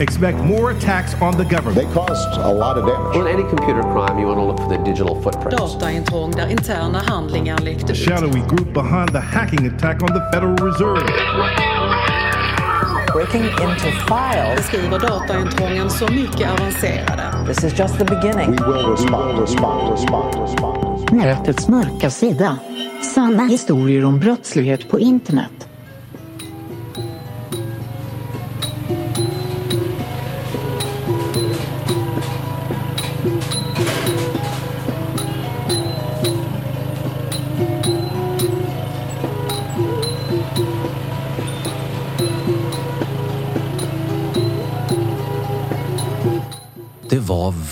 Expect more attacks on the government. They caused a lot of damage. On any computer crime, you want to look for the digital footprints. Dataintrång där interna handlingar läckte The ut. shadowy group behind the hacking attack on the Federal Reserve. Breaking into files. Beskriver dataintrången så mycket avancerade. This is just the beginning. We will respond, respond, respond, respond. Nätets mörka sida. Sanna historier om brottslighet på internet.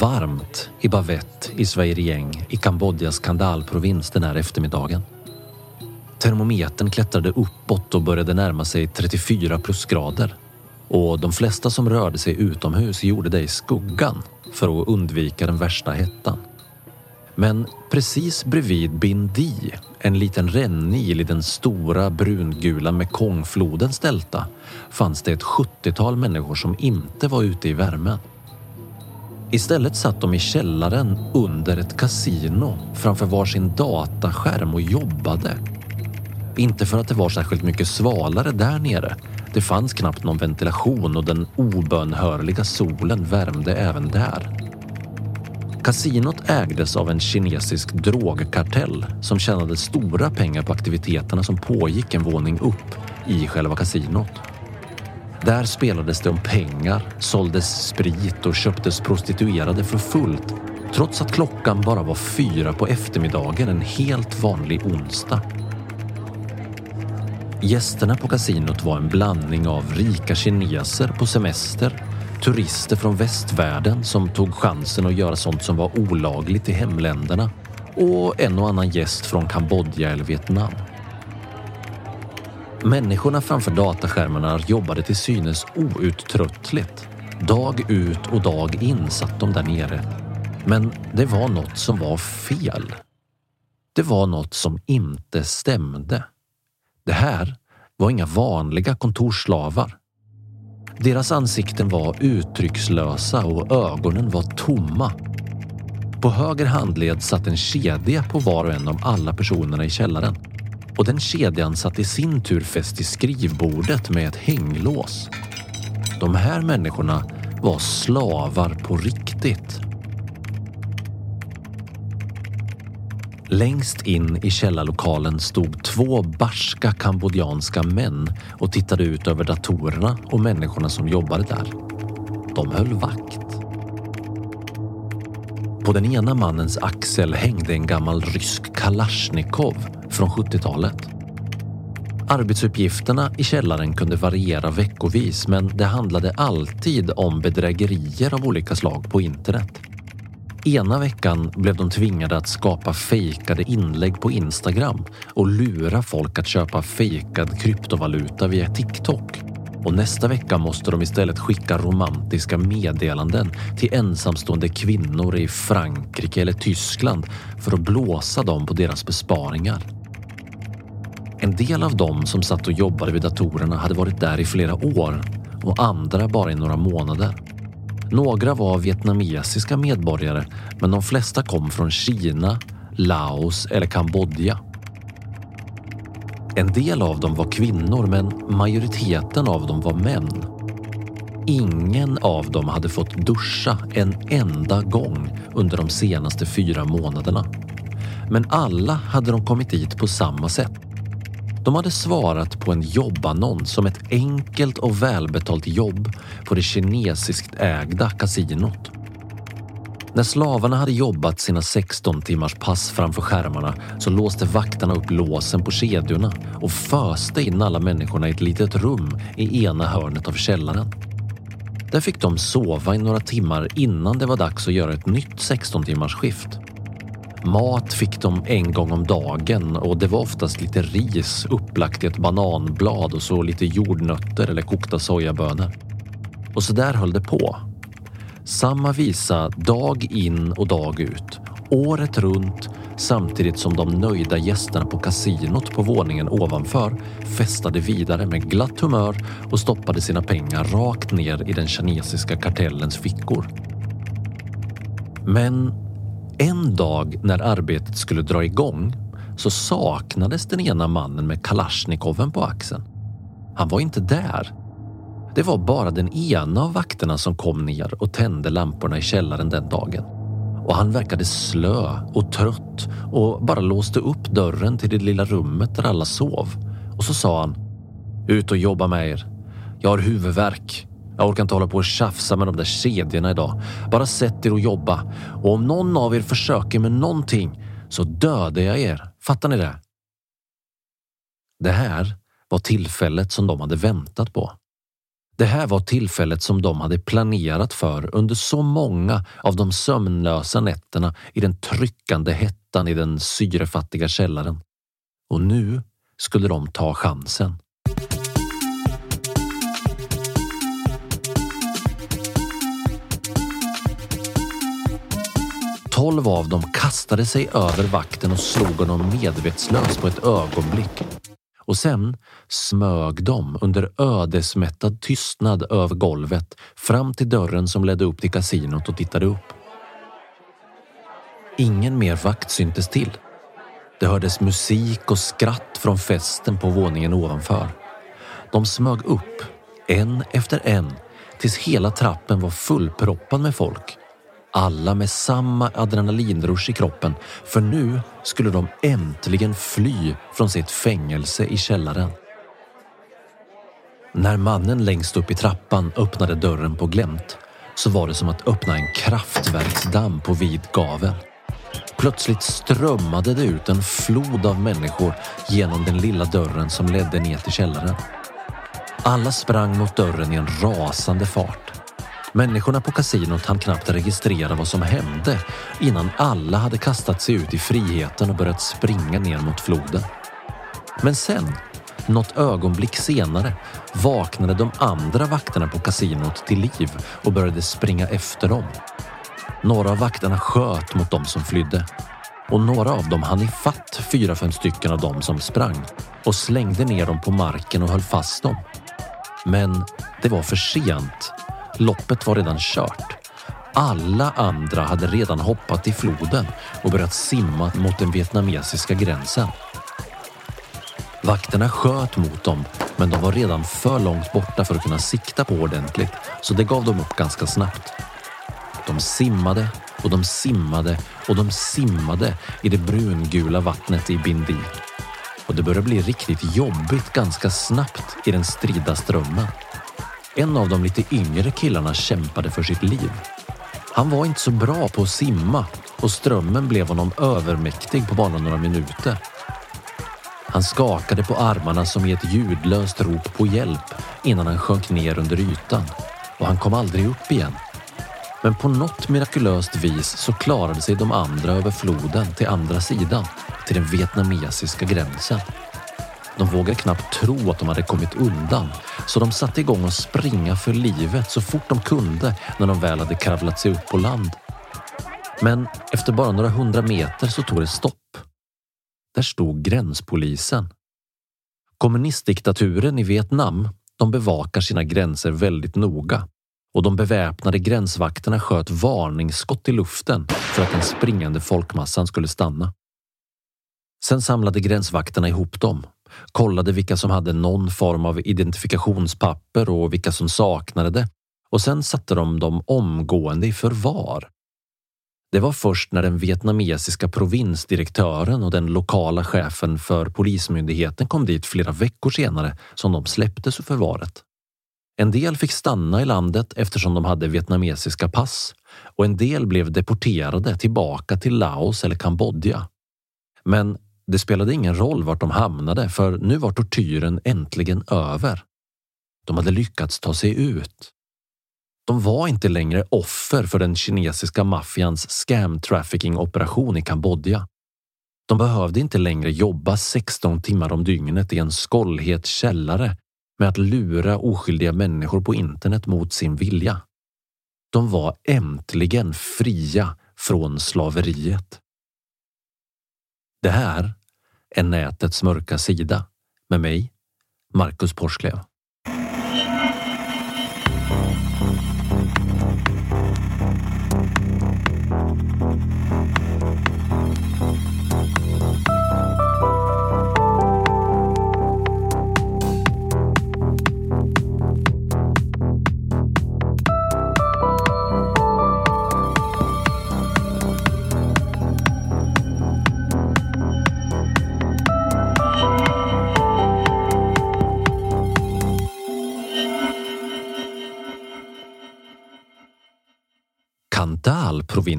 Varmt i Bavet i Sverigäng i Kambodjas Kandalprovins den här eftermiddagen. Termometern klättrade uppåt och började närma sig 34 plusgrader. Och de flesta som rörde sig utomhus gjorde det i skuggan för att undvika den värsta hettan. Men precis bredvid Bindi, en liten rännil i den stora brungula Mekongflodens delta, fanns det ett 70-tal människor som inte var ute i värmen. Istället satt de i källaren under ett kasino framför varsin dataskärm och jobbade. Inte för att det var särskilt mycket svalare där nere. Det fanns knappt någon ventilation och den obönhörliga solen värmde även där. Kasinot ägdes av en kinesisk drogkartell som tjänade stora pengar på aktiviteterna som pågick en våning upp i själva kasinot. Där spelades det om pengar, såldes sprit och köptes prostituerade för fullt trots att klockan bara var fyra på eftermiddagen en helt vanlig onsdag. Gästerna på kasinot var en blandning av rika kineser på semester, turister från västvärlden som tog chansen att göra sånt som var olagligt i hemländerna och en och annan gäst från Kambodja eller Vietnam. Människorna framför dataskärmarna jobbade till synes outtröttligt. Dag ut och dag in satt de där nere. Men det var något som var fel. Det var något som inte stämde. Det här var inga vanliga kontorsslavar. Deras ansikten var uttryckslösa och ögonen var tomma. På höger handled satt en kedja på var och en av alla personerna i källaren och den kedjan satt i sin tur fäst i skrivbordet med ett hänglås. De här människorna var slavar på riktigt. Längst in i källarlokalen stod två barska kambodjanska män och tittade ut över datorerna och människorna som jobbade där. De höll vakt. På den ena mannens axel hängde en gammal rysk kalasjnikov från 70-talet. Arbetsuppgifterna i källaren kunde variera veckovis men det handlade alltid om bedrägerier av olika slag på internet. Ena veckan blev de tvingade att skapa fejkade inlägg på Instagram och lura folk att köpa fejkad kryptovaluta via TikTok. Och nästa vecka måste de istället skicka romantiska meddelanden till ensamstående kvinnor i Frankrike eller Tyskland för att blåsa dem på deras besparingar. En del av dem som satt och jobbade vid datorerna hade varit där i flera år och andra bara i några månader. Några var vietnamesiska medborgare men de flesta kom från Kina, Laos eller Kambodja. En del av dem var kvinnor men majoriteten av dem var män. Ingen av dem hade fått duscha en enda gång under de senaste fyra månaderna. Men alla hade de kommit dit på samma sätt. De hade svarat på en jobbannons som ett enkelt och välbetalt jobb på det kinesiskt ägda kasinot. När slavarna hade jobbat sina 16 timmars pass framför skärmarna så låste vakterna upp låsen på kedjorna och föste in alla människorna i ett litet rum i ena hörnet av källaren. Där fick de sova i några timmar innan det var dags att göra ett nytt 16 timmars skift. Mat fick de en gång om dagen och det var oftast lite ris upplagt i ett bananblad och så lite jordnötter eller kokta sojabönor. Och så där höll det på. Samma visa dag in och dag ut, året runt samtidigt som de nöjda gästerna på kasinot på våningen ovanför festade vidare med glatt humör och stoppade sina pengar rakt ner i den kinesiska kartellens fickor. Men en dag när arbetet skulle dra igång så saknades den ena mannen med kalasjnikoven på axeln. Han var inte där. Det var bara den ena av vakterna som kom ner och tände lamporna i källaren den dagen. Och han verkade slö och trött och bara låste upp dörren till det lilla rummet där alla sov. Och så sa han Ut och jobba med er. Jag har huvudvärk. Jag orkar inte hålla på och tjafsa med de där kedjorna idag. Bara sätt er och jobba. Och om någon av er försöker med någonting så dödar jag er. Fattar ni det? Det här var tillfället som de hade väntat på. Det här var tillfället som de hade planerat för under så många av de sömnlösa nätterna i den tryckande hettan i den syrefattiga källaren. Och nu skulle de ta chansen. Tolv av dem kastade sig över vakten och slog honom medvetslös på ett ögonblick. Och sen smög de under ödesmättad tystnad över golvet fram till dörren som ledde upp till kasinot och tittade upp. Ingen mer vakt syntes till. Det hördes musik och skratt från festen på våningen ovanför. De smög upp, en efter en, tills hela trappen var fullproppad med folk alla med samma adrenalinrush i kroppen för nu skulle de äntligen fly från sitt fängelse i källaren. När mannen längst upp i trappan öppnade dörren på glänt så var det som att öppna en kraftverksdamm på vid gavel. Plötsligt strömmade det ut en flod av människor genom den lilla dörren som ledde ner till källaren. Alla sprang mot dörren i en rasande fart. Människorna på kasinot hann knappt registrera vad som hände innan alla hade kastat sig ut i friheten och börjat springa ner mot floden. Men sen, något ögonblick senare, vaknade de andra vakterna på kasinot till liv och började springa efter dem. Några av vakterna sköt mot dem som flydde och några av dem hann ifatt fyra, fem stycken av dem som sprang och slängde ner dem på marken och höll fast dem. Men det var för sent Loppet var redan kört. Alla andra hade redan hoppat i floden och börjat simma mot den vietnamesiska gränsen. Vakterna sköt mot dem, men de var redan för långt borta för att kunna sikta på ordentligt, så det gav de upp ganska snabbt. De simmade och de simmade och de simmade i det brungula vattnet i Bindi. Och det började bli riktigt jobbigt ganska snabbt i den strida strömmen. En av de lite yngre killarna kämpade för sitt liv. Han var inte så bra på att simma och strömmen blev honom övermäktig på bara några minuter. Han skakade på armarna som i ett ljudlöst rop på hjälp innan han sjönk ner under ytan och han kom aldrig upp igen. Men på något mirakulöst vis så klarade sig de andra över floden till andra sidan, till den vietnamesiska gränsen. De vågade knappt tro att de hade kommit undan, så de satte igång att springa för livet så fort de kunde när de väl hade kravlat sig upp på land. Men efter bara några hundra meter så tog det stopp. Där stod gränspolisen. Kommunistdiktaturen i Vietnam, de bevakar sina gränser väldigt noga och de beväpnade gränsvakterna sköt varningsskott i luften för att den springande folkmassan skulle stanna. Sen samlade gränsvakterna ihop dem, kollade vilka som hade någon form av identifikationspapper och vilka som saknade det och sen satte de dem omgående i förvar. Det var först när den vietnamesiska provinsdirektören och den lokala chefen för polismyndigheten kom dit flera veckor senare som de släpptes ur förvaret. En del fick stanna i landet eftersom de hade vietnamesiska pass och en del blev deporterade tillbaka till Laos eller Kambodja. Men det spelade ingen roll vart de hamnade för nu var tortyren äntligen över. De hade lyckats ta sig ut. De var inte längre offer för den kinesiska maffians scam trafficking operation i Kambodja. De behövde inte längre jobba 16 timmar om dygnet i en skållhet källare med att lura oskyldiga människor på internet mot sin vilja. De var äntligen fria från slaveriet. Det här är nätets mörka sida med mig, Marcus Porsklev.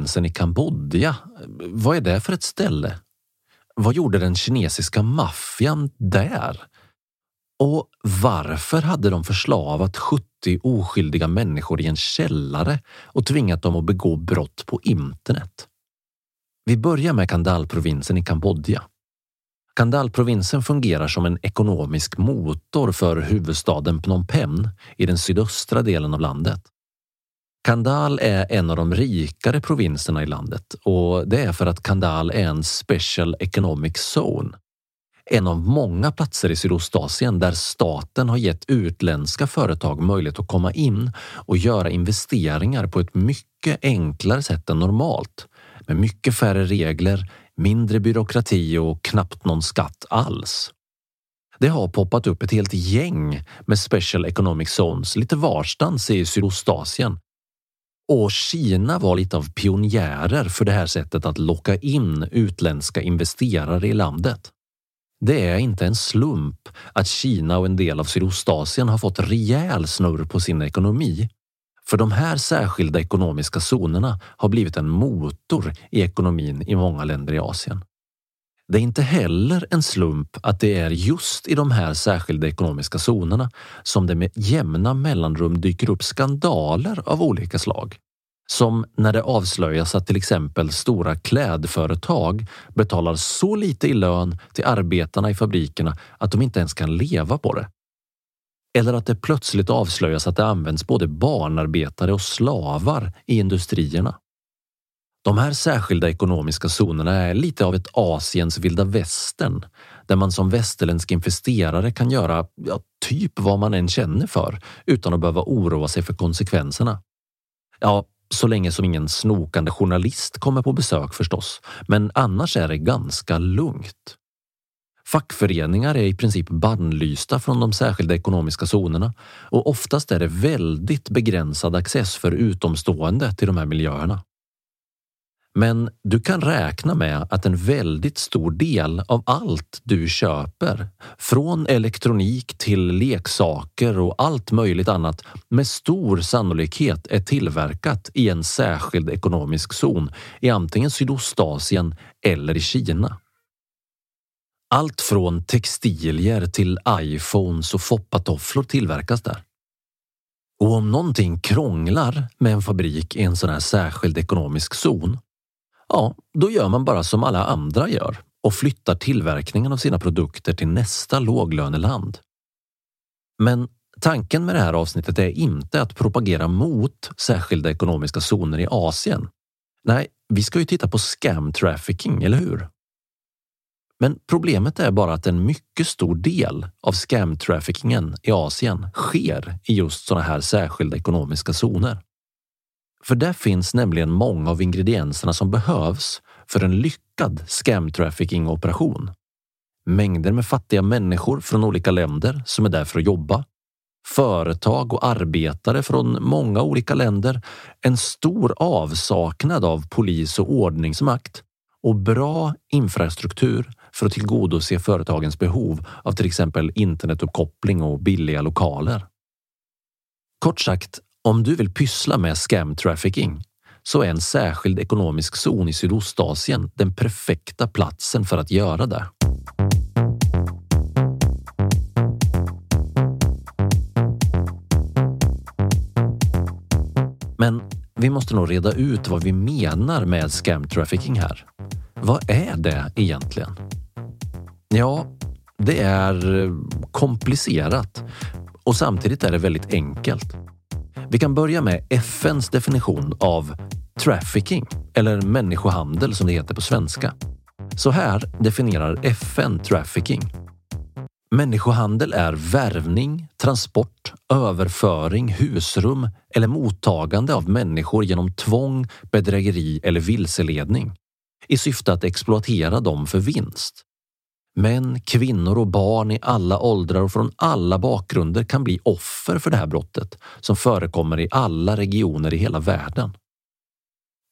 Provinsen i Kambodja. Vad är det för ett ställe? Vad gjorde den kinesiska maffian där? Och varför hade de förslavat 70 oskyldiga människor i en källare och tvingat dem att begå brott på internet? Vi börjar med Kandalprovinsen i Kambodja. Kandalprovinsen fungerar som en ekonomisk motor för huvudstaden Phnom Penh i den sydöstra delen av landet. Kandal är en av de rikare provinserna i landet och det är för att Kandal är en Special Economic Zone. En av många platser i Sydostasien där staten har gett utländska företag möjlighet att komma in och göra investeringar på ett mycket enklare sätt än normalt. Med mycket färre regler, mindre byråkrati och knappt någon skatt alls. Det har poppat upp ett helt gäng med Special Economic Zones lite varstans i Sydostasien och Kina var lite av pionjärer för det här sättet att locka in utländska investerare i landet. Det är inte en slump att Kina och en del av Sydostasien har fått rejäl snurr på sin ekonomi. För de här särskilda ekonomiska zonerna har blivit en motor i ekonomin i många länder i Asien. Det är inte heller en slump att det är just i de här särskilda ekonomiska zonerna som det med jämna mellanrum dyker upp skandaler av olika slag. Som när det avslöjas att till exempel stora klädföretag betalar så lite i lön till arbetarna i fabrikerna att de inte ens kan leva på det. Eller att det plötsligt avslöjas att det används både barnarbetare och slavar i industrierna. De här särskilda ekonomiska zonerna är lite av ett Asiens vilda västern där man som västerländsk investerare kan göra ja, typ vad man än känner för utan att behöva oroa sig för konsekvenserna. Ja, så länge som ingen snokande journalist kommer på besök förstås, men annars är det ganska lugnt. Fackföreningar är i princip bannlysta från de särskilda ekonomiska zonerna och oftast är det väldigt begränsad access för utomstående till de här miljöerna. Men du kan räkna med att en väldigt stor del av allt du köper, från elektronik till leksaker och allt möjligt annat, med stor sannolikhet är tillverkat i en särskild ekonomisk zon i antingen Sydostasien eller i Kina. Allt från textilier till iPhones och foppatofflor tillverkas där. Och om någonting krånglar med en fabrik i en sån här särskild ekonomisk zon, ja, då gör man bara som alla andra gör och flyttar tillverkningen av sina produkter till nästa låglöneland. Men tanken med det här avsnittet är inte att propagera mot särskilda ekonomiska zoner i Asien. Nej, vi ska ju titta på scam trafficking, eller hur? Men problemet är bara att en mycket stor del av scam traffickingen i Asien sker i just sådana här särskilda ekonomiska zoner. För där finns nämligen många av ingredienserna som behövs för en lyckad scam trafficking operation. Mängder med fattiga människor från olika länder som är där för att jobba. Företag och arbetare från många olika länder. En stor avsaknad av polis och ordningsmakt och bra infrastruktur för att tillgodose företagens behov av till exempel internetuppkoppling och billiga lokaler. Kort sagt, om du vill pyssla med scam trafficking så är en särskild ekonomisk zon i Sydostasien den perfekta platsen för att göra det. Men vi måste nog reda ut vad vi menar med scam trafficking här. Vad är det egentligen? Ja, det är komplicerat och samtidigt är det väldigt enkelt. Vi kan börja med FNs definition av trafficking eller människohandel som det heter på svenska. Så här definierar FN trafficking. Människohandel är värvning, transport, överföring, husrum eller mottagande av människor genom tvång, bedrägeri eller vilseledning i syfte att exploatera dem för vinst. Män, kvinnor och barn i alla åldrar och från alla bakgrunder kan bli offer för det här brottet som förekommer i alla regioner i hela världen.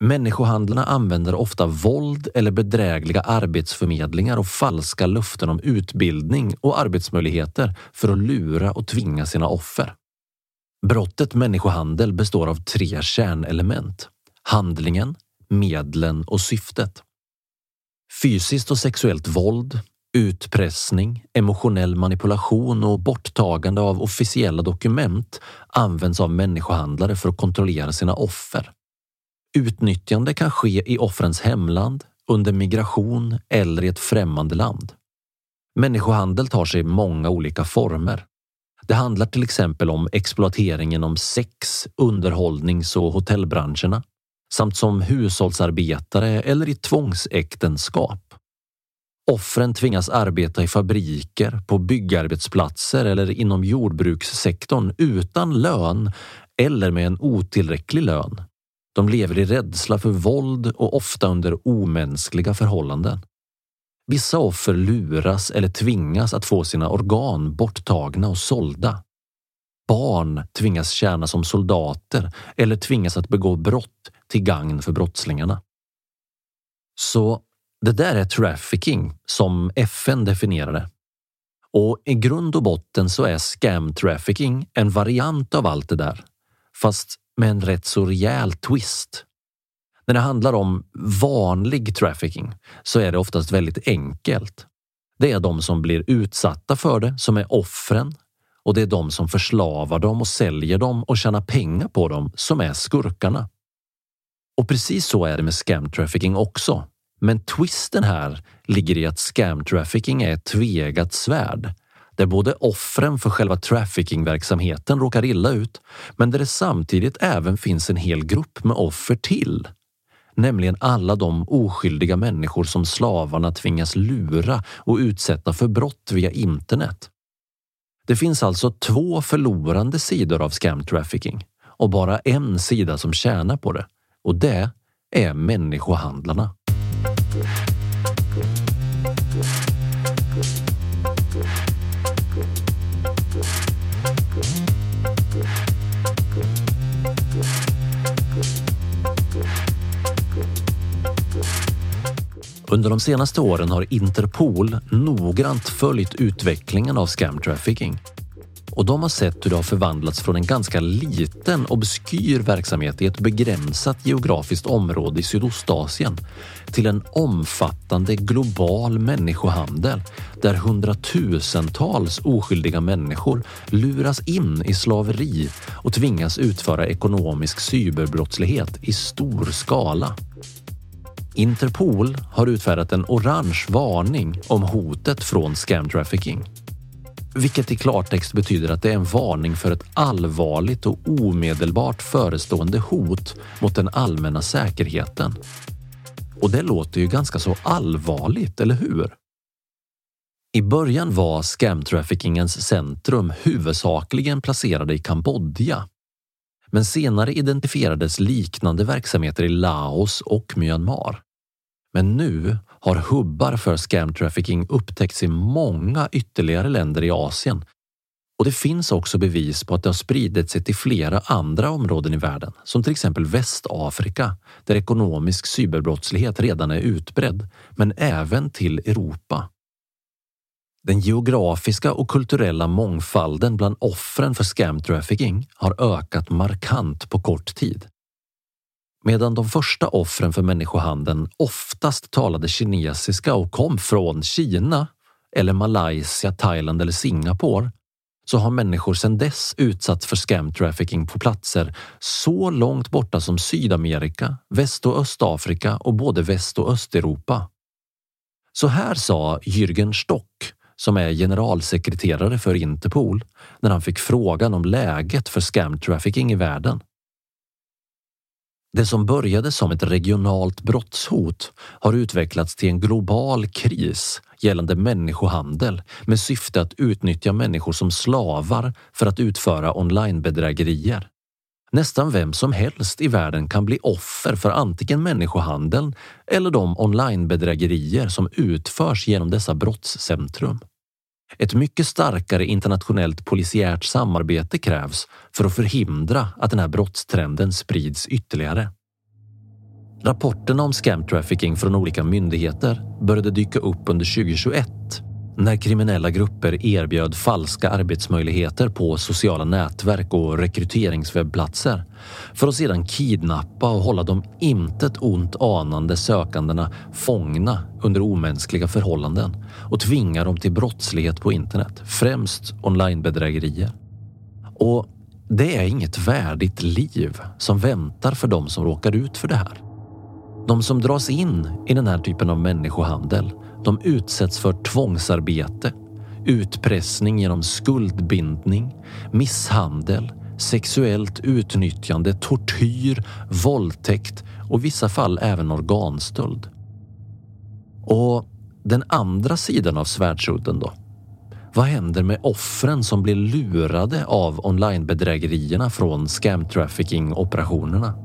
Människohandlarna använder ofta våld eller bedrägliga arbetsförmedlingar och falska löften om utbildning och arbetsmöjligheter för att lura och tvinga sina offer. Brottet människohandel består av tre kärnelement. Handlingen, medlen och syftet. Fysiskt och sexuellt våld, utpressning, emotionell manipulation och borttagande av officiella dokument används av människohandlare för att kontrollera sina offer. Utnyttjande kan ske i offrens hemland, under migration eller i ett främmande land. Människohandel tar sig många olika former. Det handlar till exempel om exploatering inom sex, underhållnings och hotellbranscherna samt som hushållsarbetare eller i tvångsäktenskap. Offren tvingas arbeta i fabriker, på byggarbetsplatser eller inom jordbrukssektorn utan lön eller med en otillräcklig lön. De lever i rädsla för våld och ofta under omänskliga förhållanden. Vissa offer luras eller tvingas att få sina organ borttagna och sålda. Barn tvingas tjäna som soldater eller tvingas att begå brott till gagn för brottslingarna. Så det där är trafficking som FN definierar det. Och i grund och botten så är scam trafficking en variant av allt det där, fast med en rätt så rejäl twist. När det handlar om vanlig trafficking så är det oftast väldigt enkelt. Det är de som blir utsatta för det som är offren och det är de som förslavar dem och säljer dem och tjänar pengar på dem som är skurkarna. Och precis så är det med scam trafficking också. Men twisten här ligger i att scam trafficking är ett tvegat svärd där både offren för själva traffickingverksamheten råkar illa ut, men där det samtidigt även finns en hel grupp med offer till. Nämligen alla de oskyldiga människor som slavarna tvingas lura och utsätta för brott via internet. Det finns alltså två förlorande sidor av scam trafficking och bara en sida som tjänar på det och det är människohandlarna. Under de senaste åren har Interpol noggrant följt utvecklingen av scam trafficking. Och de har sett hur det har förvandlats från en ganska liten obskyr verksamhet i ett begränsat geografiskt område i Sydostasien till en omfattande global människohandel där hundratusentals oskyldiga människor luras in i slaveri och tvingas utföra ekonomisk cyberbrottslighet i stor skala. Interpol har utfärdat en orange varning om hotet från scam trafficking. Vilket i klartext betyder att det är en varning för ett allvarligt och omedelbart förestående hot mot den allmänna säkerheten. Och det låter ju ganska så allvarligt, eller hur? I början var Scamtraffickingens centrum huvudsakligen placerade i Kambodja. Men senare identifierades liknande verksamheter i Laos och Myanmar. Men nu har hubbar för scam trafficking upptäckts i många ytterligare länder i Asien och det finns också bevis på att det har spridit sig till flera andra områden i världen, som till exempel Västafrika, där ekonomisk cyberbrottslighet redan är utbredd, men även till Europa. Den geografiska och kulturella mångfalden bland offren för scam trafficking har ökat markant på kort tid. Medan de första offren för människohandeln oftast talade kinesiska och kom från Kina eller Malaysia, Thailand eller Singapore så har människor sedan dess utsatts för scam trafficking på platser så långt borta som Sydamerika, Väst och Östafrika och både Väst och Östeuropa. Så här sa Jürgen Stock, som är generalsekreterare för Interpol, när han fick frågan om läget för scam trafficking i världen. Det som började som ett regionalt brottshot har utvecklats till en global kris gällande människohandel med syfte att utnyttja människor som slavar för att utföra onlinebedrägerier. Nästan vem som helst i världen kan bli offer för antingen människohandeln eller de onlinebedrägerier som utförs genom dessa brottscentrum. Ett mycket starkare internationellt polisiärt samarbete krävs för att förhindra att den här brottstrenden sprids ytterligare. Rapporterna om scam trafficking från olika myndigheter började dyka upp under 2021 när kriminella grupper erbjöd falska arbetsmöjligheter på sociala nätverk och rekryteringswebbplatser för att sedan kidnappa och hålla de intet ont anande sökandena fångna under omänskliga förhållanden och tvinga dem till brottslighet på internet, främst onlinebedrägerier. Och det är inget värdigt liv som väntar för de som råkar ut för det här. De som dras in i den här typen av människohandel de utsätts för tvångsarbete, utpressning genom skuldbindning, misshandel, sexuellt utnyttjande, tortyr, våldtäkt och i vissa fall även organstöld. Och den andra sidan av svärdsudden då? Vad händer med offren som blir lurade av onlinebedrägerierna från scam trafficking operationerna?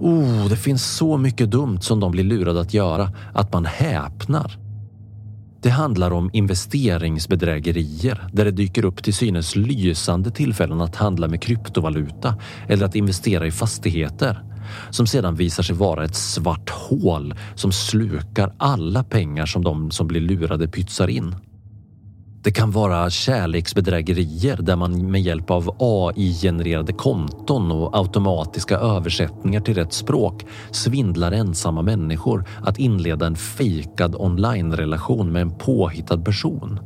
Oh, det finns så mycket dumt som de blir lurade att göra att man häpnar. Det handlar om investeringsbedrägerier där det dyker upp till synes lysande tillfällen att handla med kryptovaluta eller att investera i fastigheter som sedan visar sig vara ett svart hål som slukar alla pengar som de som blir lurade pytsar in. Det kan vara kärleksbedrägerier där man med hjälp av AI-genererade konton och automatiska översättningar till rätt språk svindlar ensamma människor att inleda en fejkad online-relation med en påhittad person.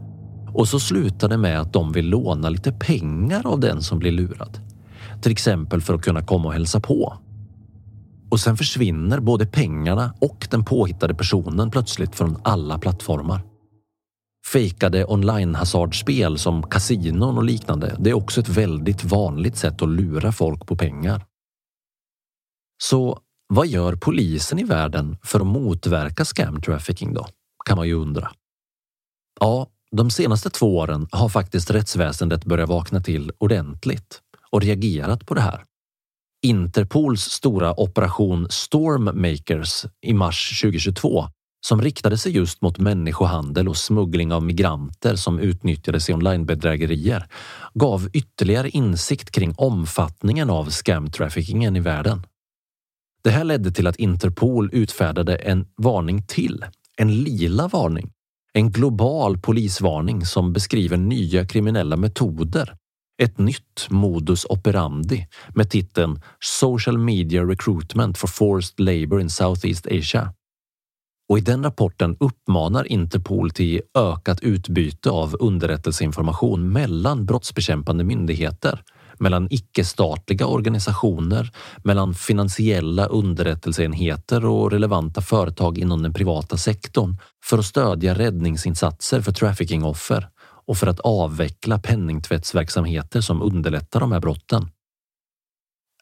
Och så slutar det med att de vill låna lite pengar av den som blir lurad. Till exempel för att kunna komma och hälsa på. Och sen försvinner både pengarna och den påhittade personen plötsligt från alla plattformar. Fejkade online-hasardspel som kasinon och liknande, det är också ett väldigt vanligt sätt att lura folk på pengar. Så vad gör polisen i världen för att motverka scam trafficking då? Kan man ju undra. Ja, de senaste två åren har faktiskt rättsväsendet börjat vakna till ordentligt och reagerat på det här. Interpols stora operation Stormmakers i mars 2022 som riktade sig just mot människohandel och smuggling av migranter som utnyttjades i onlinebedrägerier gav ytterligare insikt kring omfattningen av scam-traffickingen i världen. Det här ledde till att Interpol utfärdade en varning till, en lila varning, En global polisvarning som beskriver nya kriminella metoder. Ett nytt modus operandi med titeln Social Media Recruitment for Forced Labour in Southeast Asia. Och i den rapporten uppmanar Interpol till ökat utbyte av underrättelseinformation mellan brottsbekämpande myndigheter, mellan icke-statliga organisationer, mellan finansiella underrättelseenheter och relevanta företag inom den privata sektorn för att stödja räddningsinsatser för traffickingoffer och för att avveckla penningtvättsverksamheter som underlättar de här brotten.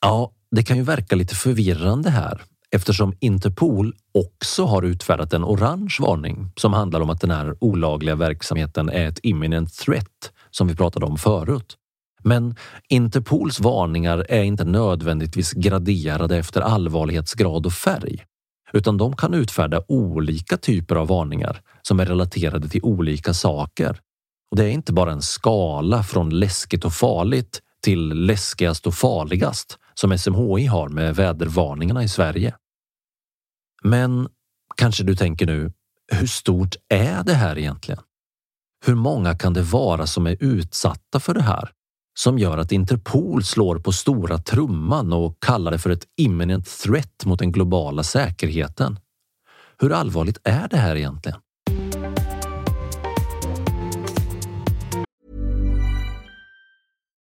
Ja, det kan ju verka lite förvirrande här eftersom Interpol också har utfärdat en orange varning som handlar om att den här olagliga verksamheten är ett imminent threat som vi pratade om förut. Men Interpols varningar är inte nödvändigtvis graderade efter allvarlighetsgrad och färg, utan de kan utfärda olika typer av varningar som är relaterade till olika saker. Och det är inte bara en skala från läskigt och farligt till läskigast och farligast som SMHI har med vädervarningarna i Sverige. Men kanske du tänker nu, hur stort är det här egentligen? Hur många kan det vara som är utsatta för det här? Som gör att Interpol slår på stora trumman och kallar det för ett imminent threat mot den globala säkerheten. Hur allvarligt är det här egentligen?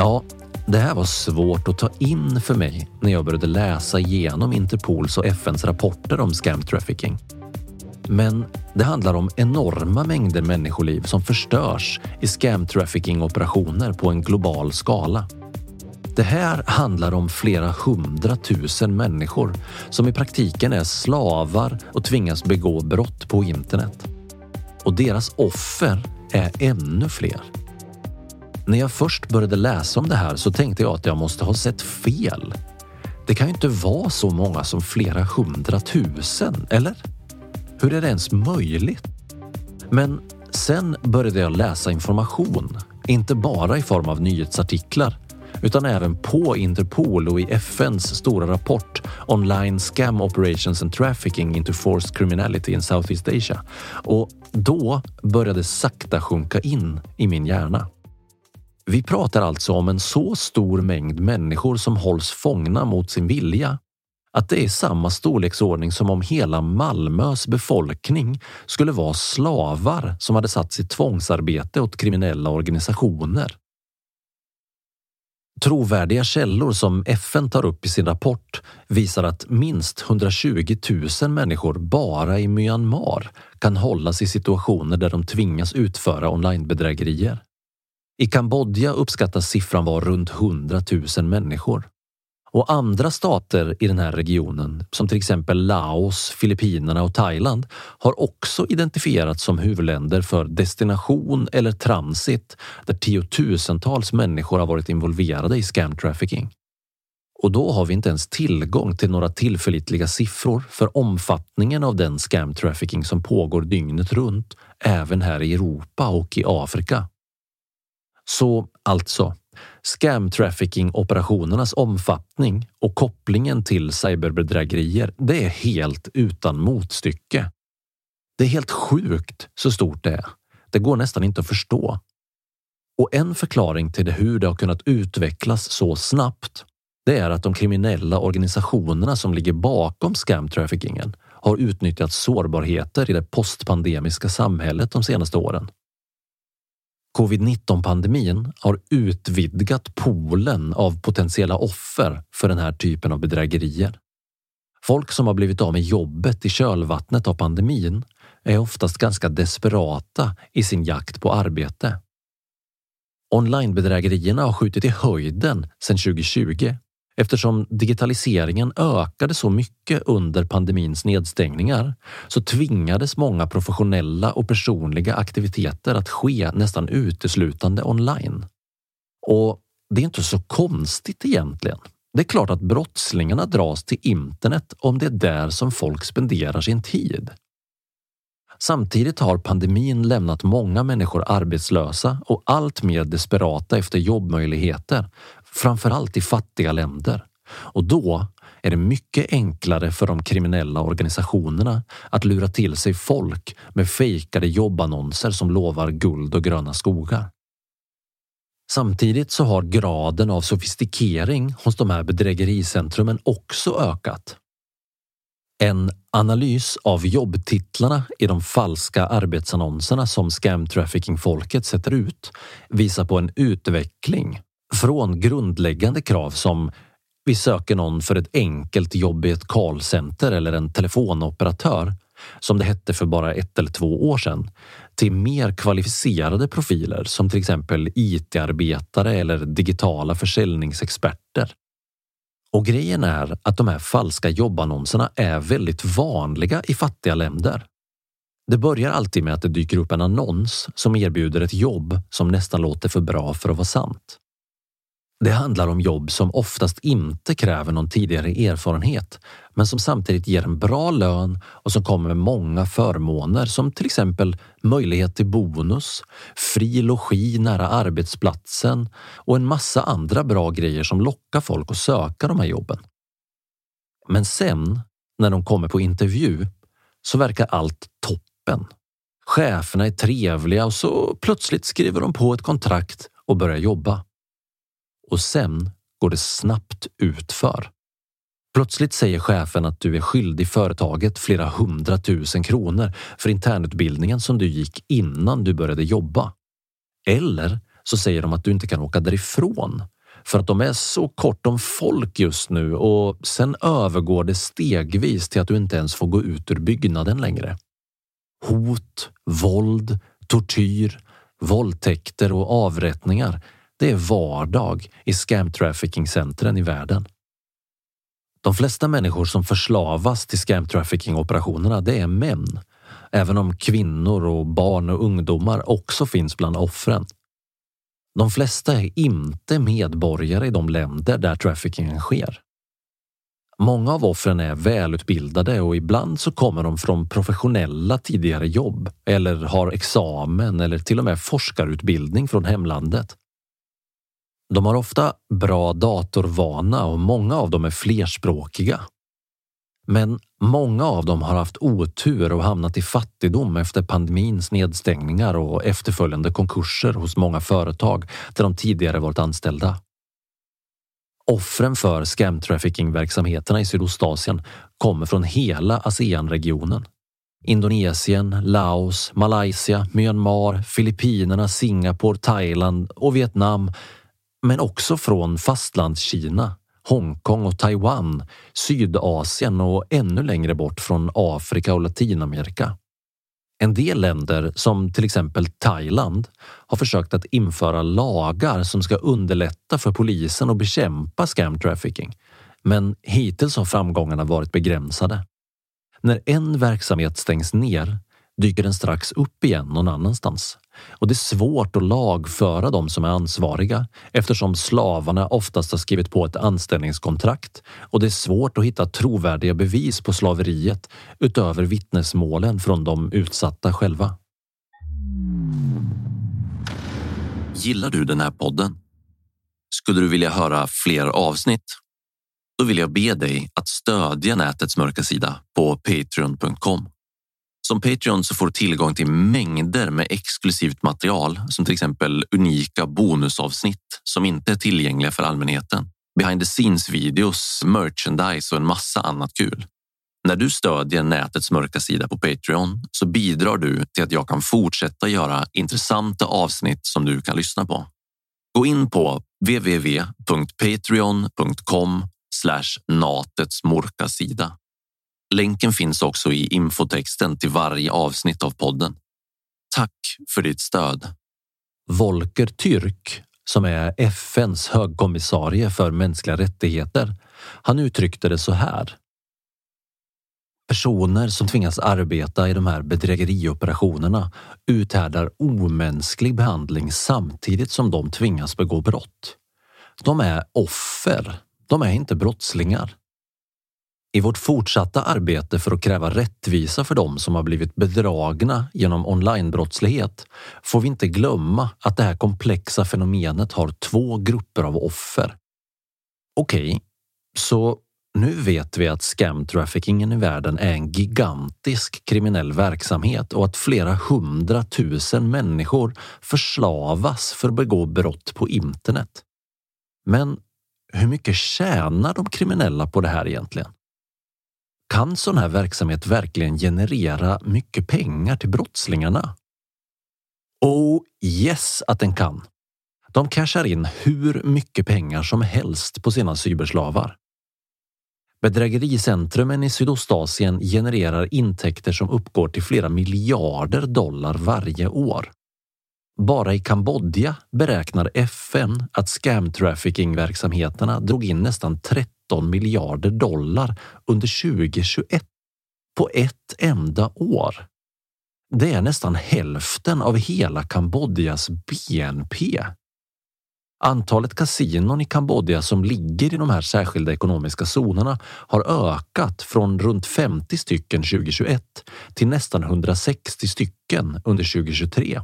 Ja, det här var svårt att ta in för mig när jag började läsa igenom Interpols och FNs rapporter om scam trafficking. Men det handlar om enorma mängder människoliv som förstörs i scam trafficking operationer på en global skala. Det här handlar om flera hundratusen människor som i praktiken är slavar och tvingas begå brott på internet. Och deras offer är ännu fler. När jag först började läsa om det här så tänkte jag att jag måste ha sett fel. Det kan ju inte vara så många som flera hundratusen, eller? Hur är det ens möjligt? Men sen började jag läsa information, inte bara i form av nyhetsartiklar utan även på Interpol och i FNs stora rapport Online Scam Operations and Trafficking into Forced Criminality in Southeast Asia. Och då började sakta sjunka in i min hjärna. Vi pratar alltså om en så stor mängd människor som hålls fångna mot sin vilja att det är samma storleksordning som om hela Malmös befolkning skulle vara slavar som hade satts i tvångsarbete åt kriminella organisationer. Trovärdiga källor som FN tar upp i sin rapport visar att minst 120 000 människor bara i Myanmar kan hållas i situationer där de tvingas utföra onlinebedrägerier. I Kambodja uppskattas siffran vara runt 100 000 människor. Och andra stater i den här regionen, som till exempel Laos, Filippinerna och Thailand, har också identifierats som huvudländer för destination eller transit där tiotusentals människor har varit involverade i scam trafficking. Och då har vi inte ens tillgång till några tillförlitliga siffror för omfattningen av den scam trafficking som pågår dygnet runt, även här i Europa och i Afrika. Så alltså, scam trafficking operationernas omfattning och kopplingen till cyberbedrägerier, det är helt utan motstycke. Det är helt sjukt så stort det är. Det går nästan inte att förstå. Och en förklaring till det hur det har kunnat utvecklas så snabbt det är att de kriminella organisationerna som ligger bakom scam traffickingen har utnyttjat sårbarheter i det postpandemiska samhället de senaste åren. Covid-19-pandemin har utvidgat poolen av potentiella offer för den här typen av bedrägerier. Folk som har blivit av med jobbet i kölvattnet av pandemin är oftast ganska desperata i sin jakt på arbete. Onlinebedrägerierna har skjutit i höjden sedan 2020 eftersom digitaliseringen ökade så mycket under pandemins nedstängningar så tvingades många professionella och personliga aktiviteter att ske nästan uteslutande online. Och det är inte så konstigt egentligen. Det är klart att brottslingarna dras till internet om det är där som folk spenderar sin tid. Samtidigt har pandemin lämnat många människor arbetslösa och allt mer desperata efter jobbmöjligheter, framförallt i fattiga länder. Och då är det mycket enklare för de kriminella organisationerna att lura till sig folk med fejkade jobbannonser som lovar guld och gröna skogar. Samtidigt så har graden av sofistikering hos de här bedrägericentrumen också ökat. En analys av jobbtitlarna i de falska arbetsannonserna som scam trafficking-folket sätter ut visar på en utveckling från grundläggande krav som vi söker någon för ett enkelt jobb i ett callcenter eller en telefonoperatör som det hette för bara ett eller två år sedan till mer kvalificerade profiler som till exempel IT-arbetare eller digitala försäljningsexperter. Och grejen är att de här falska jobbannonserna är väldigt vanliga i fattiga länder. Det börjar alltid med att det dyker upp en annons som erbjuder ett jobb som nästan låter för bra för att vara sant. Det handlar om jobb som oftast inte kräver någon tidigare erfarenhet, men som samtidigt ger en bra lön och som kommer med många förmåner som till exempel möjlighet till bonus, fri logi nära arbetsplatsen och en massa andra bra grejer som lockar folk att söka de här jobben. Men sen, när de kommer på intervju, så verkar allt toppen. Cheferna är trevliga och så plötsligt skriver de på ett kontrakt och börjar jobba och sen går det snabbt utför. Plötsligt säger chefen att du är skyldig företaget flera hundratusen kronor för internutbildningen som du gick innan du började jobba. Eller så säger de att du inte kan åka därifrån för att de är så kort om folk just nu och sen övergår det stegvis till att du inte ens får gå ut ur byggnaden längre. Hot, våld, tortyr, våldtäkter och avrättningar det är vardag i scam trafficking-centren i världen. De flesta människor som förslavas till scam trafficking-operationerna, det är män. Även om kvinnor och barn och ungdomar också finns bland offren. De flesta är inte medborgare i de länder där traffickingen sker. Många av offren är välutbildade och ibland så kommer de från professionella tidigare jobb eller har examen eller till och med forskarutbildning från hemlandet. De har ofta bra datorvana och många av dem är flerspråkiga. Men många av dem har haft otur och hamnat i fattigdom efter pandemins nedstängningar och efterföljande konkurser hos många företag där de tidigare varit anställda. Offren för scam trafficking-verksamheterna i Sydostasien kommer från hela ASEAN-regionen. Indonesien, Laos, Malaysia, Myanmar, Filippinerna, Singapore, Thailand och Vietnam men också från fastlandskina, Hongkong och Taiwan, Sydasien och ännu längre bort från Afrika och Latinamerika. En del länder, som till exempel Thailand, har försökt att införa lagar som ska underlätta för polisen att bekämpa scam trafficking. Men hittills har framgångarna varit begränsade. När en verksamhet stängs ner dyker den strax upp igen någon annanstans. Och det är svårt att lagföra de som är ansvariga eftersom slavarna oftast har skrivit på ett anställningskontrakt och det är svårt att hitta trovärdiga bevis på slaveriet utöver vittnesmålen från de utsatta själva. Gillar du den här podden? Skulle du vilja höra fler avsnitt? Då vill jag be dig att stödja nätets mörka sida på patreon.com som Patreon så får du tillgång till mängder med exklusivt material som till exempel unika bonusavsnitt som inte är tillgängliga för allmänheten. Behind the scenes videos, merchandise och en massa annat kul. När du stödjer nätets mörka sida på Patreon så bidrar du till att jag kan fortsätta göra intressanta avsnitt som du kan lyssna på. Gå in på www.patreon.com natets mörka sida. Länken finns också i infotexten till varje avsnitt av podden. Tack för ditt stöd. Volker Türk, som är FNs högkommissarie för mänskliga rättigheter, han uttryckte det så här. Personer som tvingas arbeta i de här bedrägerioperationerna uthärdar omänsklig behandling samtidigt som de tvingas begå brott. De är offer. De är inte brottslingar. I vårt fortsatta arbete för att kräva rättvisa för dem som har blivit bedragna genom onlinebrottslighet får vi inte glömma att det här komplexa fenomenet har två grupper av offer. Okej, okay, så nu vet vi att scam-traffickingen i världen är en gigantisk kriminell verksamhet och att flera hundratusen människor förslavas för att begå brott på internet. Men hur mycket tjänar de kriminella på det här egentligen? Kan sån här verksamhet verkligen generera mycket pengar till brottslingarna? Oh yes att den kan. De cashar in hur mycket pengar som helst på sina cyberslavar. Bedrägericentrumen i Sydostasien genererar intäkter som uppgår till flera miljarder dollar varje år. Bara i Kambodja beräknar FN att scam-trafficking-verksamheterna drog in nästan 13 miljarder dollar under 2021 på ett enda år. Det är nästan hälften av hela Kambodjas BNP. Antalet kasinon i Kambodja som ligger i de här särskilda ekonomiska zonerna har ökat från runt 50 stycken 2021 till nästan 160 stycken under 2023.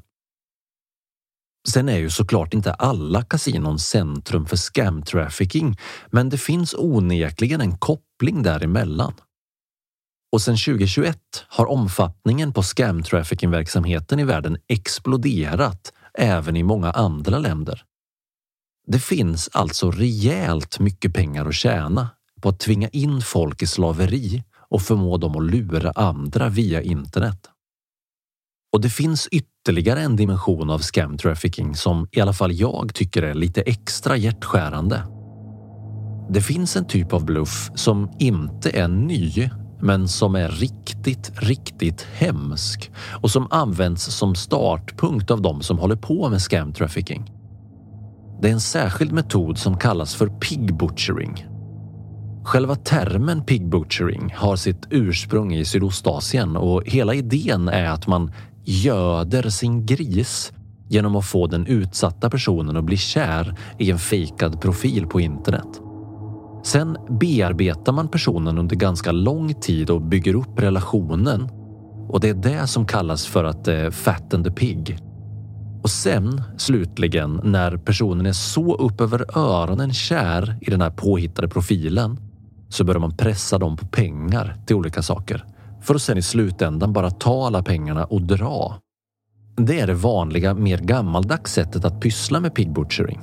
Sen är ju såklart inte alla kasinon centrum för scam trafficking, men det finns onekligen en koppling däremellan. Och sedan 2021 har omfattningen på scam trafficking verksamheten i världen exploderat även i många andra länder. Det finns alltså rejält mycket pengar att tjäna på att tvinga in folk i slaveri och förmå dem att lura andra via internet. Och det finns ytterligare en dimension av scam trafficking som i alla fall jag tycker är lite extra hjärtskärande. Det finns en typ av bluff som inte är ny men som är riktigt, riktigt hemsk och som används som startpunkt av de som håller på med scam trafficking. Det är en särskild metod som kallas för pig butchering. Själva termen pig butchering har sitt ursprung i Sydostasien och hela idén är att man göder sin gris genom att få den utsatta personen att bli kär i en fejkad profil på internet. Sen bearbetar man personen under ganska lång tid och bygger upp relationen och det är det som kallas för att eh, fat and the pig. Och sen slutligen när personen är så upp över öronen kär i den här påhittade profilen så börjar man pressa dem på pengar till olika saker för att sen i slutändan bara ta alla pengarna och dra. Det är det vanliga, mer gammaldags sättet att pyssla med pig butchering.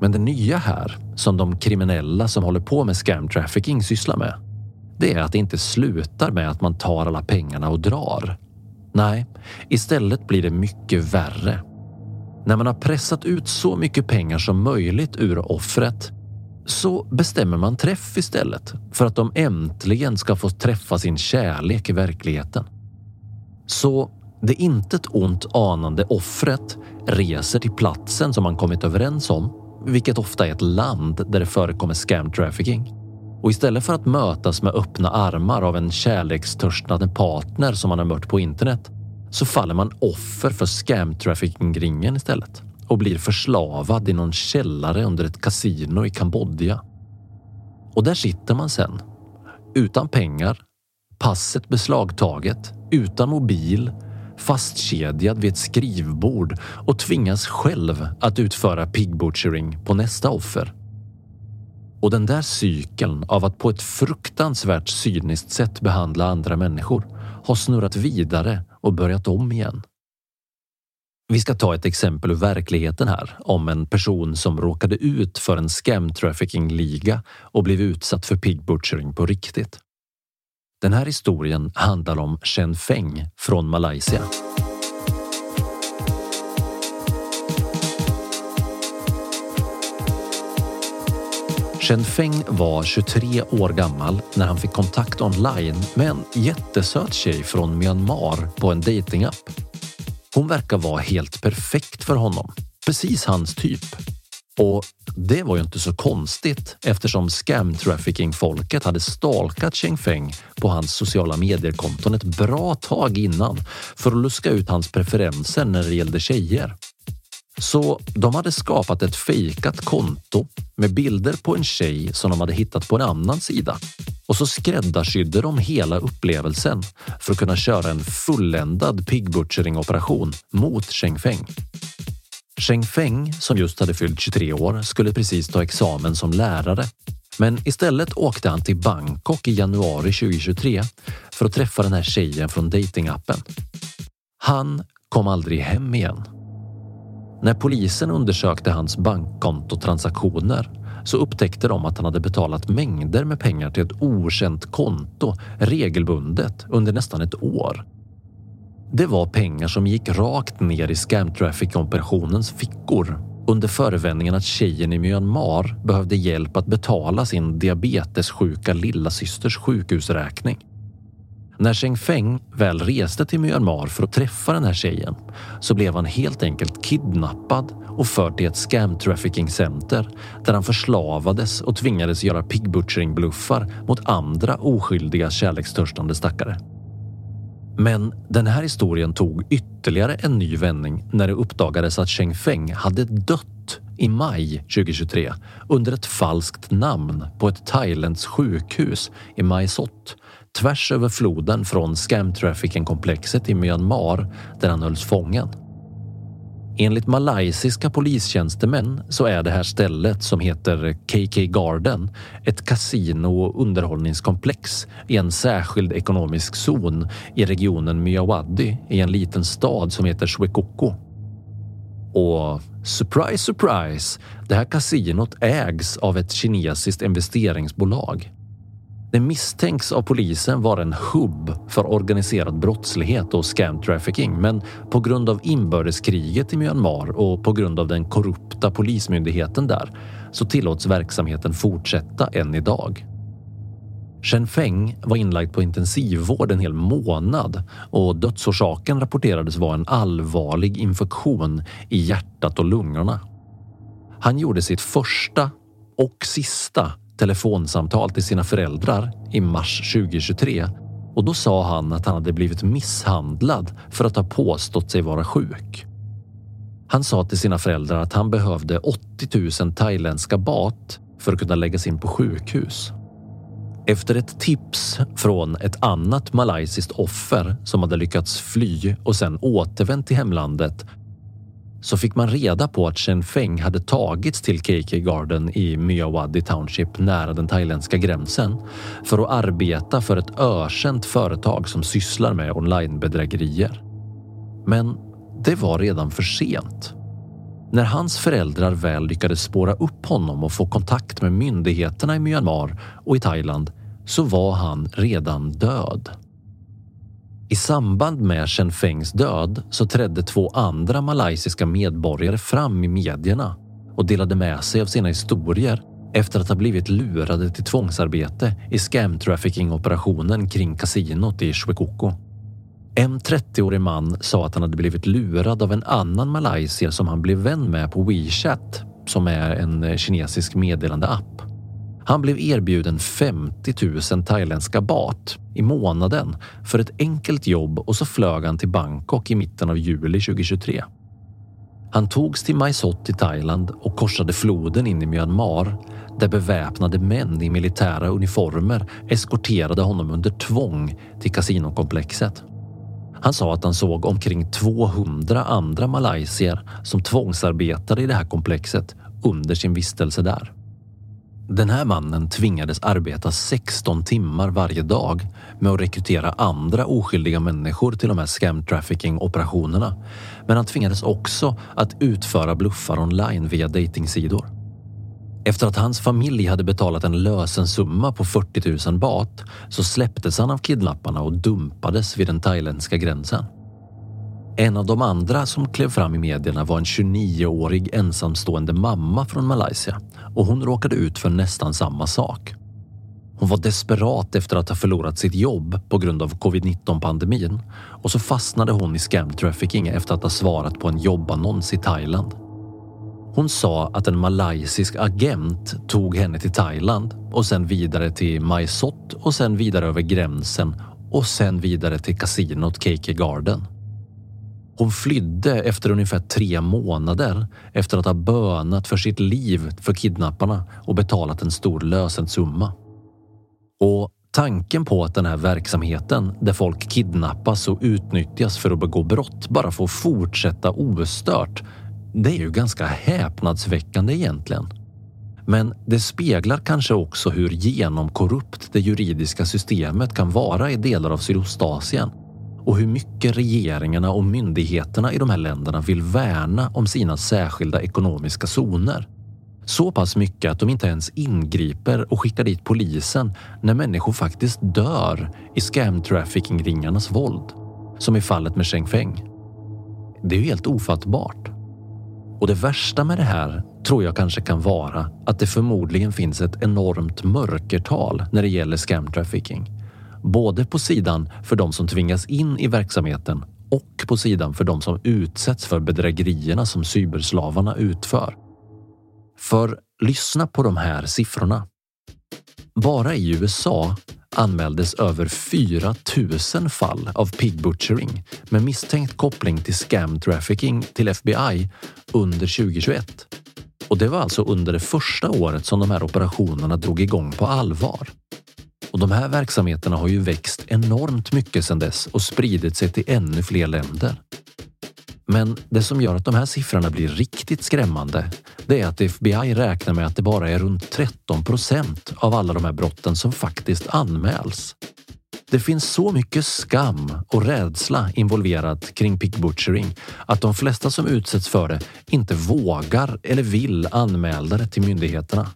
Men det nya här, som de kriminella som håller på med scam trafficking sysslar med, det är att det inte slutar med att man tar alla pengarna och drar. Nej, istället blir det mycket värre. När man har pressat ut så mycket pengar som möjligt ur offret så bestämmer man träff istället för att de äntligen ska få träffa sin kärlek i verkligheten. Så det intet ont anande offret reser till platsen som man kommit överens om, vilket ofta är ett land där det förekommer scam trafficking. Och istället för att mötas med öppna armar av en kärlekstörstande partner som man har mött på internet så faller man offer för scam trafficking-ringen istället och blir förslavad i någon källare under ett kasino i Kambodja. Och där sitter man sen, utan pengar, passet beslagtaget, utan mobil, fastkedjad vid ett skrivbord och tvingas själv att utföra pig butchering på nästa offer. Och den där cykeln av att på ett fruktansvärt cyniskt sätt behandla andra människor har snurrat vidare och börjat om igen. Vi ska ta ett exempel ur verkligheten här om en person som råkade ut för en scam trafficking-liga och blev utsatt för pig butchering på riktigt. Den här historien handlar om Chen Feng från Malaysia. Chen Feng var 23 år gammal när han fick kontakt online med en jättesöt tjej från Myanmar på en datingapp. Hon verkar vara helt perfekt för honom. Precis hans typ. Och det var ju inte så konstigt eftersom scam trafficking-folket hade stalkat Cheng Feng på hans sociala medierkonton ett bra tag innan för att luska ut hans preferenser när det gällde tjejer. Så de hade skapat ett fejkat konto med bilder på en tjej som de hade hittat på en annan sida. Och så skräddarsydde de hela upplevelsen för att kunna köra en fulländad pigbutchering-operation mot Cheng Feng. Cheng Feng, som just hade fyllt 23 år, skulle precis ta examen som lärare. Men istället åkte han till Bangkok i januari 2023 för att träffa den här tjejen från datingappen. Han kom aldrig hem igen. När polisen undersökte hans bankkontotransaktioner så upptäckte de att han hade betalat mängder med pengar till ett okänt konto regelbundet under nästan ett år. Det var pengar som gick rakt ner i scam traffic-operationens fickor under förevändningen att tjejen i Myanmar behövde hjälp att betala sin diabetessjuka lillasysters sjukhusräkning. När Cheng Feng väl reste till Myanmar för att träffa den här tjejen så blev han helt enkelt kidnappad och förd till ett scam trafficking center där han förslavades och tvingades göra pigbutchering-bluffar mot andra oskyldiga kärlekstörstande stackare. Men den här historien tog ytterligare en ny vändning när det uppdagades att Cheng Feng hade dött i maj 2023 under ett falskt namn på ett thailändskt sjukhus i Mae Sot tvärs över floden från scam trafficking-komplexet i Myanmar där han hölls fången. Enligt malaysiska polistjänstemän så är det här stället som heter KK Garden ett kasino och underhållningskomplex i en särskild ekonomisk zon i regionen Myawaddy i en liten stad som heter Shwekoko. Och surprise, surprise, det här kasinot ägs av ett kinesiskt investeringsbolag. Det misstänks av polisen vara en hubb för organiserad brottslighet och scam trafficking men på grund av inbördeskriget i Myanmar och på grund av den korrupta polismyndigheten där så tillåts verksamheten fortsätta än idag. Chen Feng var inlagd på intensivvård en hel månad och dödsorsaken rapporterades vara en allvarlig infektion i hjärtat och lungorna. Han gjorde sitt första och sista telefonsamtal till sina föräldrar i mars 2023 och då sa han att han hade blivit misshandlad för att ha påstått sig vara sjuk. Han sa till sina föräldrar att han behövde 80 000 thailändska bat för att kunna läggas in på sjukhus. Efter ett tips från ett annat malaysiskt offer som hade lyckats fly och sen återvänt till hemlandet så fick man reda på att Chen Feng hade tagits till KK Garden i Myawaddy Township nära den thailändska gränsen för att arbeta för ett ökänt företag som sysslar med onlinebedrägerier. Men det var redan för sent. När hans föräldrar väl lyckades spåra upp honom och få kontakt med myndigheterna i Myanmar och i Thailand så var han redan död. I samband med Chen Fengs död så trädde två andra malaysiska medborgare fram i medierna och delade med sig av sina historier efter att ha blivit lurade till tvångsarbete i scam trafficking-operationen kring kasinot i Shwekoko. En 30-årig man sa att han hade blivit lurad av en annan malaysier som han blev vän med på WeChat som är en kinesisk meddelandeapp. Han blev erbjuden 50 000 thailändska bat i månaden för ett enkelt jobb och så flög han till Bangkok i mitten av juli 2023. Han togs till Mai Sot i Thailand och korsade floden in i Myanmar där beväpnade män i militära uniformer eskorterade honom under tvång till kasinokomplexet. Han sa att han såg omkring 200 andra malaysier som tvångsarbetade i det här komplexet under sin vistelse där. Den här mannen tvingades arbeta 16 timmar varje dag med att rekrytera andra oskyldiga människor till de här scam trafficking operationerna. Men han tvingades också att utföra bluffar online via datingsidor. Efter att hans familj hade betalat en lösensumma på 40 000 baht så släpptes han av kidnapparna och dumpades vid den thailändska gränsen. En av de andra som klev fram i medierna var en 29-årig ensamstående mamma från Malaysia och hon råkade ut för nästan samma sak. Hon var desperat efter att ha förlorat sitt jobb på grund av covid-19-pandemin och så fastnade hon i scam trafficking efter att ha svarat på en jobbannons i Thailand. Hon sa att en malaysisk agent tog henne till Thailand och sen vidare till Mai Sot och sen vidare över gränsen och sen vidare till kasinot KK Garden. Hon flydde efter ungefär tre månader efter att ha bönat för sitt liv för kidnapparna och betalat en stor lösensumma. Och tanken på att den här verksamheten där folk kidnappas och utnyttjas för att begå brott bara får fortsätta ostört, det är ju ganska häpnadsväckande egentligen. Men det speglar kanske också hur genomkorrupt det juridiska systemet kan vara i delar av Sydostasien och hur mycket regeringarna och myndigheterna i de här länderna vill värna om sina särskilda ekonomiska zoner. Så pass mycket att de inte ens ingriper och skickar dit polisen när människor faktiskt dör i scam trafficking-ringarnas våld. Som i fallet med Cheng Feng. Det är ju helt ofattbart. Och det värsta med det här tror jag kanske kan vara att det förmodligen finns ett enormt mörkertal när det gäller scam trafficking. Både på sidan för de som tvingas in i verksamheten och på sidan för de som utsätts för bedrägerierna som cyberslavarna utför. För lyssna på de här siffrorna. Bara i USA anmäldes över 4 000 fall av pig butchering med misstänkt koppling till scam trafficking till FBI under 2021. Och det var alltså under det första året som de här operationerna drog igång på allvar. Och de här verksamheterna har ju växt enormt mycket sedan dess och spridit sig till ännu fler länder. Men det som gör att de här siffrorna blir riktigt skrämmande, det är att FBI räknar med att det bara är runt 13 procent av alla de här brotten som faktiskt anmäls. Det finns så mycket skam och rädsla involverat kring pig butchering att de flesta som utsätts för det inte vågar eller vill anmäla det till myndigheterna.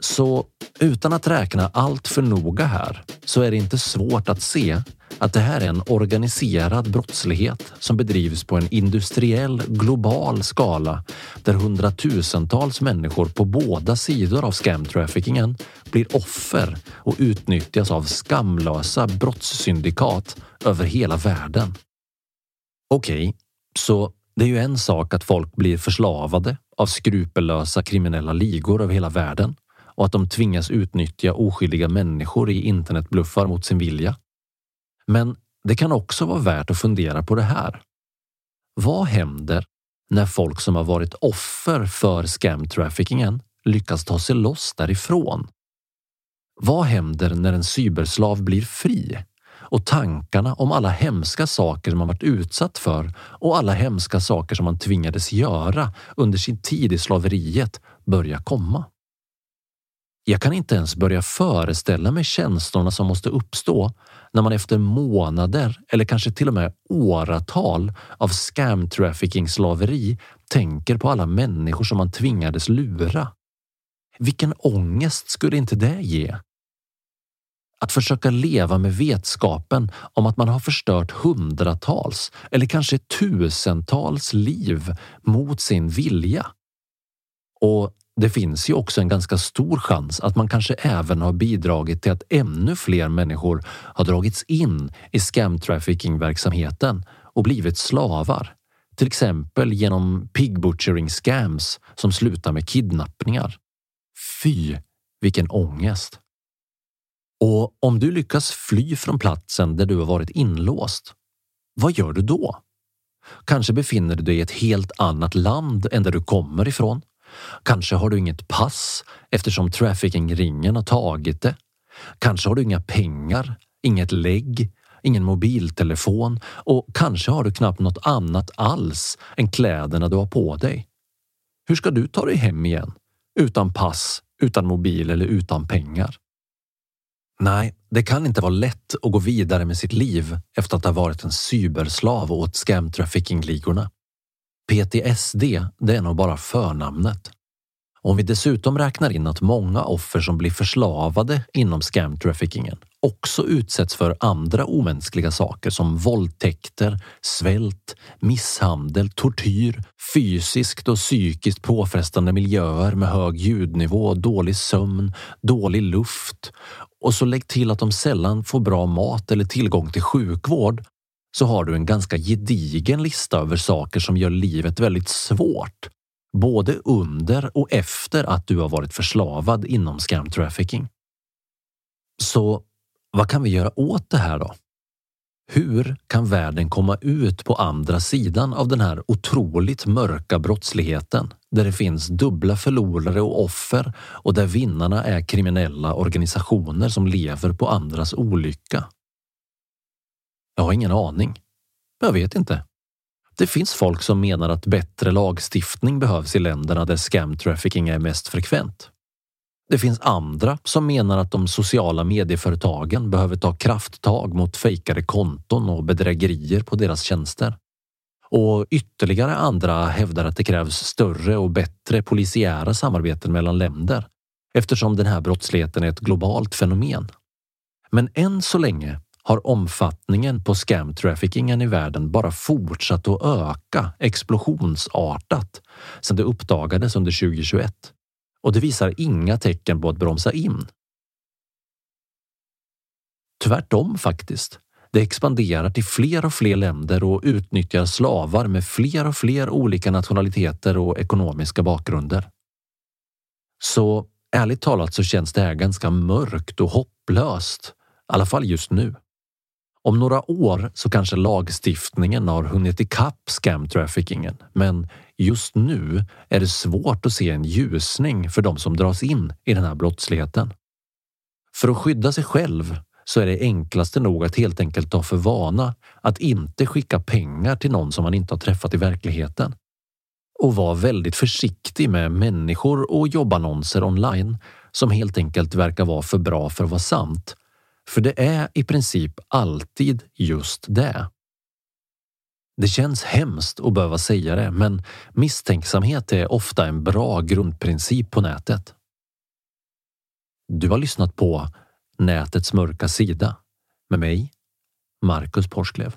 Så utan att räkna allt för noga här så är det inte svårt att se att det här är en organiserad brottslighet som bedrivs på en industriell global skala där hundratusentals människor på båda sidor av scam-traffickingen blir offer och utnyttjas av skamlösa brottssyndikat över hela världen. Okej, okay, så det är ju en sak att folk blir förslavade av skrupellösa kriminella ligor över hela världen och att de tvingas utnyttja oskyldiga människor i internetbluffar mot sin vilja. Men det kan också vara värt att fundera på det här. Vad händer när folk som har varit offer för scam traffickingen lyckas ta sig loss därifrån? Vad händer när en cyberslav blir fri och tankarna om alla hemska saker som man varit utsatt för och alla hemska saker som man tvingades göra under sin tid i slaveriet börjar komma? Jag kan inte ens börja föreställa mig känslorna som måste uppstå när man efter månader eller kanske till och med åratal av scam trafficking slaveri tänker på alla människor som man tvingades lura. Vilken ångest skulle inte det ge? Att försöka leva med vetskapen om att man har förstört hundratals eller kanske tusentals liv mot sin vilja. Och det finns ju också en ganska stor chans att man kanske även har bidragit till att ännu fler människor har dragits in i scam trafficking verksamheten och blivit slavar. Till exempel genom pig butchering scams som slutar med kidnappningar. Fy, vilken ångest! Och om du lyckas fly från platsen där du har varit inlåst, vad gör du då? Kanske befinner du dig i ett helt annat land än där du kommer ifrån Kanske har du inget pass eftersom trafficking-ringen har tagit det. Kanske har du inga pengar, inget lägg, ingen mobiltelefon och kanske har du knappt något annat alls än kläderna du har på dig. Hur ska du ta dig hem igen? Utan pass, utan mobil eller utan pengar. Nej, det kan inte vara lätt att gå vidare med sitt liv efter att ha varit en cyberslav åt scam trafficking-ligorna. PTSD, det är nog bara förnamnet. Om vi dessutom räknar in att många offer som blir förslavade inom scam traffickingen också utsätts för andra omänskliga saker som våldtäkter, svält, misshandel, tortyr, fysiskt och psykiskt påfrestande miljöer med hög ljudnivå, dålig sömn, dålig luft och så lägg till att de sällan får bra mat eller tillgång till sjukvård så har du en ganska gedigen lista över saker som gör livet väldigt svårt både under och efter att du har varit förslavad inom scam trafficking. Så vad kan vi göra åt det här då? Hur kan världen komma ut på andra sidan av den här otroligt mörka brottsligheten där det finns dubbla förlorare och offer och där vinnarna är kriminella organisationer som lever på andras olycka? Jag har ingen aning. Jag vet inte. Det finns folk som menar att bättre lagstiftning behövs i länderna där scam trafficking är mest frekvent. Det finns andra som menar att de sociala medieföretagen behöver ta krafttag mot fejkade konton och bedrägerier på deras tjänster. Och ytterligare andra hävdar att det krävs större och bättre polisiära samarbeten mellan länder eftersom den här brottsligheten är ett globalt fenomen. Men än så länge har omfattningen på scam traffickingen i världen bara fortsatt att öka explosionsartat sedan det uppdagades under 2021 och det visar inga tecken på att bromsa in. Tvärtom faktiskt. Det expanderar till fler och fler länder och utnyttjar slavar med fler och fler olika nationaliteter och ekonomiska bakgrunder. Så ärligt talat så känns det här ganska mörkt och hopplöst, i alla fall just nu. Om några år så kanske lagstiftningen har hunnit ikapp scam traffickingen, men just nu är det svårt att se en ljusning för de som dras in i den här brottsligheten. För att skydda sig själv så är det enklaste nog att helt enkelt ta för vana att inte skicka pengar till någon som man inte har träffat i verkligheten. Och vara väldigt försiktig med människor och jobbannonser online som helt enkelt verkar vara för bra för att vara sant för det är i princip alltid just det. Det känns hemskt att behöva säga det, men misstänksamhet är ofta en bra grundprincip på nätet. Du har lyssnat på Nätets mörka sida med mig, Marcus Porsklev.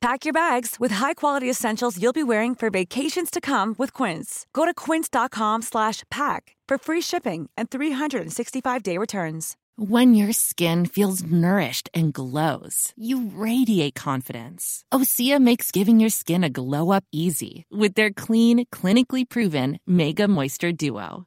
Pack your bags with high-quality essentials you'll be wearing for vacations to come with Quince. Go to quince.com/pack for free shipping and 365-day returns. When your skin feels nourished and glows, you radiate confidence. Osea makes giving your skin a glow up easy with their clean, clinically proven Mega Moisture Duo.